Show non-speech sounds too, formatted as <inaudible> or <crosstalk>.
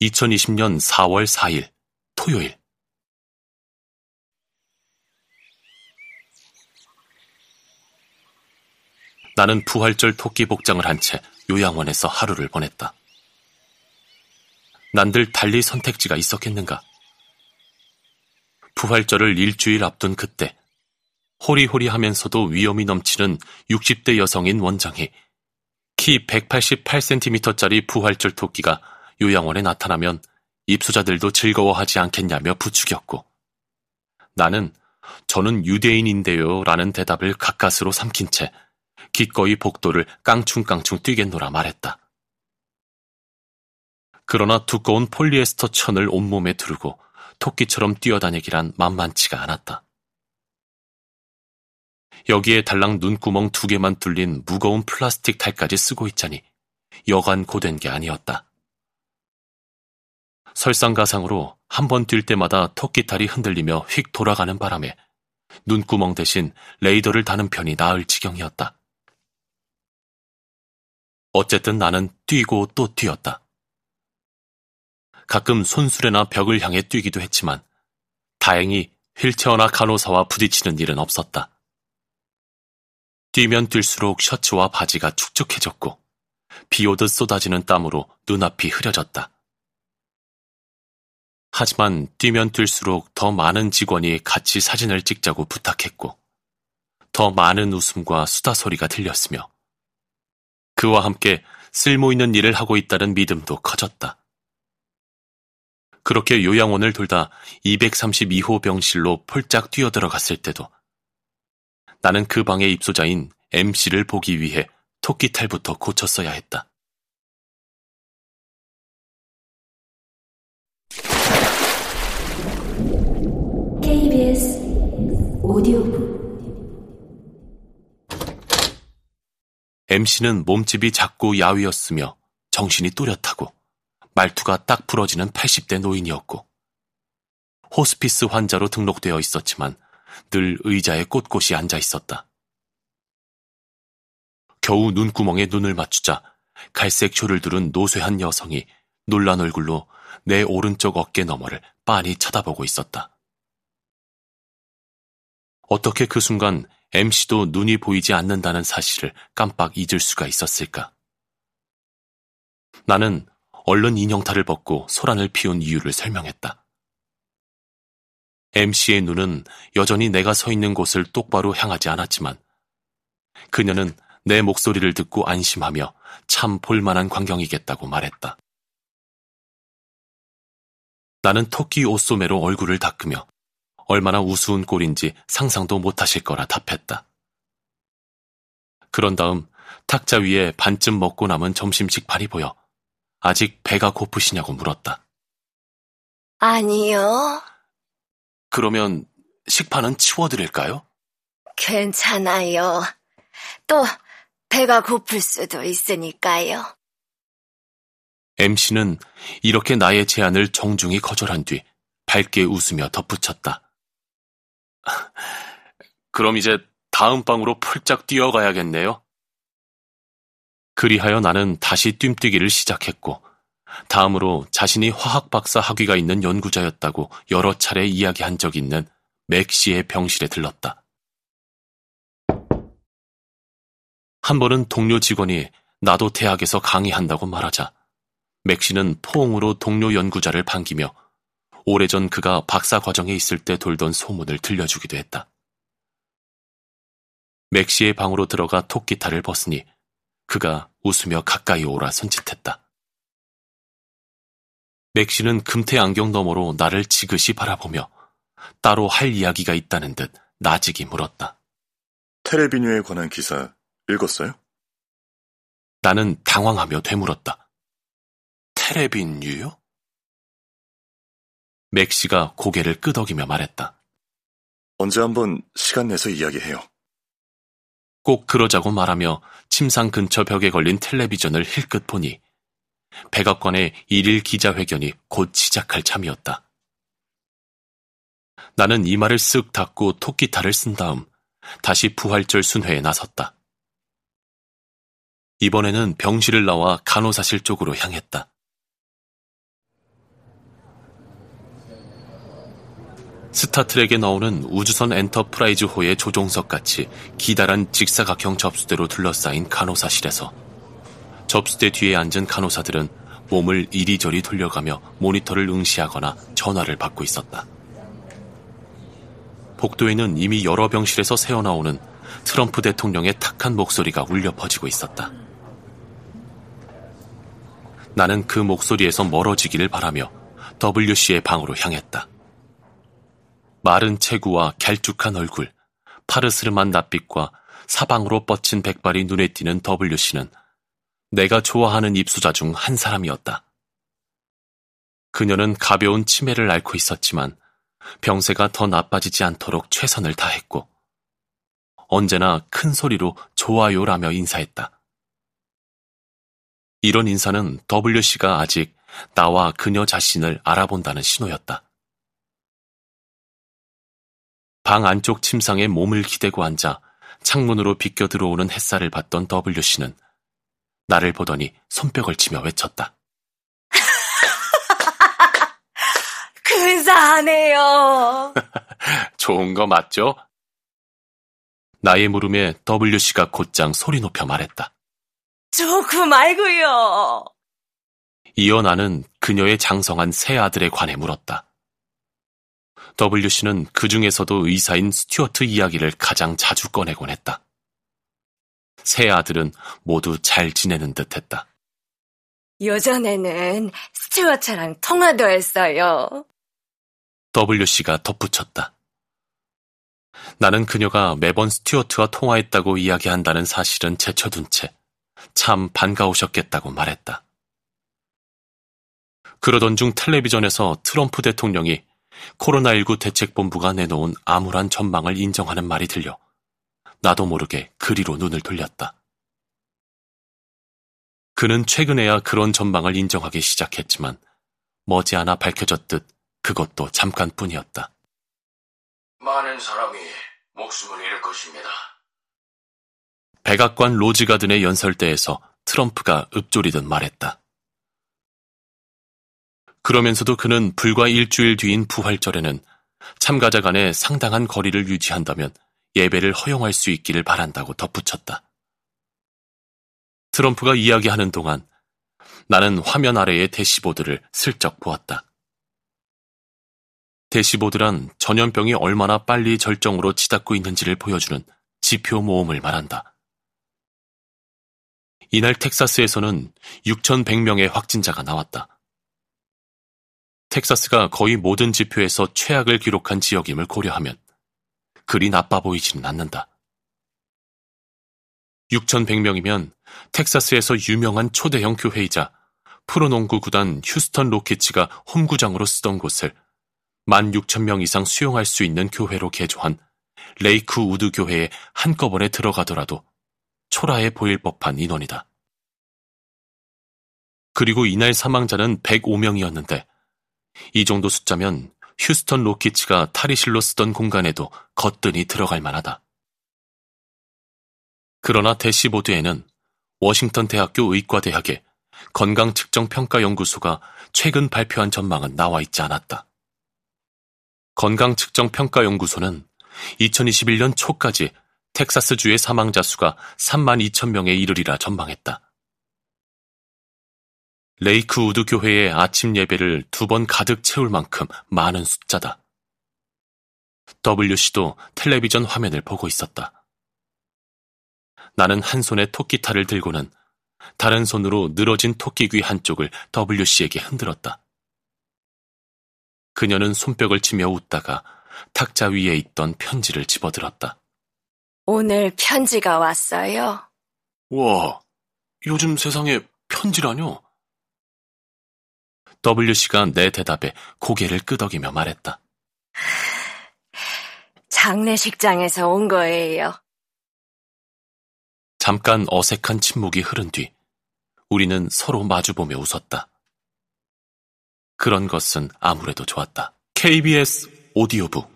2020년 4월 4일 토요일 나는 부활절 토끼 복장을 한 채 요양원에서 하루를 보냈다. 난들 달리 선택지가 있었겠는가? 부활절을 일주일 앞둔 그때 호리호리 하면서도 위험이 넘치는 60대 여성인 원장이 키 188cm짜리 부활절 토끼가 요양원에 나타나면 입소자들도 즐거워하지 않겠냐며 부추겼고 나는 저는 유대인인데요 라는 대답을 가까스로 삼킨 채 기꺼이 복도를 깡충깡충 뛰겠노라 말했다. 그러나 두꺼운 폴리에스터 천을 온몸에 두르고 토끼처럼 뛰어다니기란 만만치가 않았다. 여기에 달랑 눈구멍 두 개만 뚫린 무거운 플라스틱 탈까지 쓰고 있자니 여간 고된 게 아니었다. 설상가상으로 한 번 뛸 때마다 토끼탈이 흔들리며 휙 돌아가는 바람에 눈구멍 대신 레이더를 다는 편이 나을 지경이었다. 어쨌든 나는 뛰고 또 뛰었다. 가끔 손수레나 벽을 향해 뛰기도 했지만 다행히 휠체어나 간호사와 부딪히는 일은 없었다. 뛰면 뛸수록 셔츠와 바지가 축축해졌고 비 오듯 쏟아지는 땀으로 눈앞이 흐려졌다. 하지만 뛰면 뛸수록 더 많은 직원이 같이 사진을 찍자고 부탁했고, 더 많은 웃음과 수다 소리가 들렸으며, 그와 함께 쓸모 있는 일을 하고 있다는 믿음도 커졌다. 그렇게 요양원을 돌다 232호 병실로 폴짝 뛰어들어갔을 때도 나는 그 방의 입소자인 MC를 보기 위해 토끼탈부터 고쳤어야 했다. KBS 오디오북 MC는 몸집이 작고 야위었으며 정신이 또렷하고 말투가 딱 부러지는 80대 노인이었고 호스피스 환자로 등록되어 있었지만 늘 의자에 꼿꼿이 앉아 있었다. 겨우 눈구멍에 눈을 맞추자 갈색 쇼를 두른 노쇠한 여성이 놀란 얼굴로 내 오른쪽 어깨 너머를 빤히 쳐다보고 있었다. 어떻게 그 순간 MC도 눈이 보이지 않는다는 사실을 깜빡 잊을 수가 있었을까? 나는 얼른 인형탈을 벗고 소란을 피운 이유를 설명했다. MC의 눈은 여전히 내가 서 있는 곳을 똑바로 향하지 않았지만 그녀는 내 목소리를 듣고 안심하며 참 볼만한 광경이겠다고 말했다. 나는 토끼 옷소매로 얼굴을 닦으며 얼마나 우스운 꼴인지 상상도 못하실 거라 답했다. 그런 다음 탁자 위에 반쯤 먹고 남은 점심 식판이 보여 아직 배가 고프시냐고 물었다. 아니요. 그러면 식판은 치워드릴까요? 괜찮아요. 또 배가 고플 수도 있으니까요. MC는 이렇게 나의 제안을 정중히 거절한 뒤 밝게 웃으며 덧붙였다. <laughs> 그럼 이제 다음 방으로 폴짝 뛰어가야겠네요. 그리하여 나는 다시 뜀뛰기를 시작했고, 다음으로 자신이 화학 박사 학위가 있는 연구자였다고 여러 차례 이야기한 적 있는 맥시의 병실에 들렀다. 한 번은 동료 직원이 나도 대학에서 강의한다고 말하자 맥시는 포옹으로 동료 연구자를 반기며 오래전 그가 박사 과정에 있을 때 돌던 소문을 들려주기도 했다. 맥시의 방으로 들어가 토끼탈을 벗으니 그가 웃으며 가까이 오라 손짓했다. 맥시는 금태 안경 너머로 나를 지그시 바라보며 따로 할 이야기가 있다는 듯 나직이 물었다. 테레비뉴에 관한 기사 읽었어요? 나는 당황하며 되물었다. 테레비뉴요? 맥시가 고개를 끄덕이며 말했다. 언제 한번 시간 내서 이야기해요. 꼭 그러자고 말하며 침상 근처 벽에 걸린 텔레비전을 힐끗 보니 백악관의 일일 기자회견이 곧 시작할 참이었다. 나는 이마를 쓱 닫고 토끼탈을 쓴 다음 다시 부활절 순회에 나섰다. 이번에는 병실을 나와 간호사실 쪽으로 향했다. 스타트렉에 나오는 우주선 엔터프라이즈호의 조종석 같이 기다란 직사각형 접수대로 둘러싸인 간호사실에서 접수대 뒤에 앉은 간호사들은 몸을 이리저리 돌려가며 모니터를 응시하거나 전화를 받고 있었다. 복도에는 이미 여러 병실에서 새어나오는 트럼프 대통령의 탁한 목소리가 울려 퍼지고 있었다. 나는 그 목소리에서 멀어지기를 바라며 WC의 방으로 향했다. 마른 체구와 갤쭉한 얼굴, 파르스름한 낯빛과 사방으로 뻗친 백발이 눈에 띄는 WC는 내가 좋아하는 입수자 중 한 사람이었다. 그녀는 가벼운 치매를 앓고 있었지만 병세가 더 나빠지지 않도록 최선을 다했고 언제나 큰 소리로 좋아요라며 인사했다. 이런 인사는 WC가 아직 나와 그녀 자신을 알아본다는 신호였다. 방 안쪽 침상에 몸을 기대고 앉아 창문으로 비껴 들어오는 햇살을 받던 WC는 나를 보더니 손뼉을 치며 외쳤다. <laughs> 근사하네요. <laughs> 좋은 거 맞죠? 나의 물음에 WC가 곧장 소리 높여 말했다. 좋고 말고요. 이어 나는 그녀의 장성한 새 아들에 관해 물었다. WC는 그 중에서도 의사인 스튜어트 이야기를 가장 자주 꺼내곤 했다. 새 아들은 모두 잘 지내는 듯 했다. 요전에는 스튜어트랑 통화도 했어요. WC가 덧붙였다. 나는 그녀가 매번 스튜어트와 통화했다고 이야기한다는 사실은 제쳐둔 채 참 반가우셨겠다고 말했다. 그러던 중 텔레비전에서 트럼프 대통령이 코로나19 대책본부가 내놓은 암울한 전망을 인정하는 말이 들려 나도 모르게 그리로 눈을 돌렸다. 그는 최근에야 그런 전망을 인정하기 시작했지만 머지않아 밝혀졌듯 그것도 잠깐뿐이었다. 많은 사람이 목숨을 잃을 것입니다. 백악관 로즈가든의 연설대에서 트럼프가 읊조리듯 말했다. 그러면서도 그는 불과 일주일 뒤인 부활절에는 참가자 간에 상당한 거리를 유지한다면 예배를 허용할 수 있기를 바란다고 덧붙였다. 트럼프가 이야기하는 동안 나는 화면 아래의 대시보드를 슬쩍 보았다. 대시보드란 전염병이 얼마나 빨리 절정으로 치닫고 있는지를 보여주는 지표 모음을 말한다. 이날 텍사스에서는 6,100명의 확진자가 나왔다. 텍사스가 거의 모든 지표에서 최악을 기록한 지역임을 고려하면 그리 나빠 보이지는 않는다. 6,100명이면 텍사스에서 유명한 초대형 교회이자 프로농구 구단 휴스턴 로켓츠가 홈구장으로 쓰던 곳을 16,000명 이상 수용할 수 있는 교회로 개조한 레이크우드 교회에 한꺼번에 들어가더라도 초라해 보일 법한 인원이다. 그리고 이날 사망자는 105명이었는데 이 정도 숫자면 휴스턴 로키츠가 탈의실로 쓰던 공간에도 거뜬히 들어갈 만하다. 그러나 대시보드에는 워싱턴 대학교 의과대학의 건강측정평가연구소가 최근 발표한 전망은 나와 있지 않았다. 건강측정평가연구소는 2021년 초까지 텍사스주의 사망자 수가 3만 2천 명에 이르리라 전망했다. 레이크우드 교회의 아침 예배를 두 번 가득 채울 만큼 많은 숫자다. WC도 텔레비전 화면을 보고 있었다. 나는 한 손에 토끼탈을 들고는 다른 손으로 늘어진 토끼귀 한쪽을 WC에게 흔들었다. 그녀는 손뼉을 치며 웃다가 탁자 위에 있던 편지를 집어들었다. 오늘 편지가 왔어요. 와, 요즘 세상에 편지라뇨? WC가 내 대답에 고개를 끄덕이며 말했다. 장례식장에서 온 거예요. 잠깐 어색한 침묵이 흐른 뒤 우리는 서로 마주보며 웃었다. 그런 것은 아무래도 좋았다. KBS 오디오북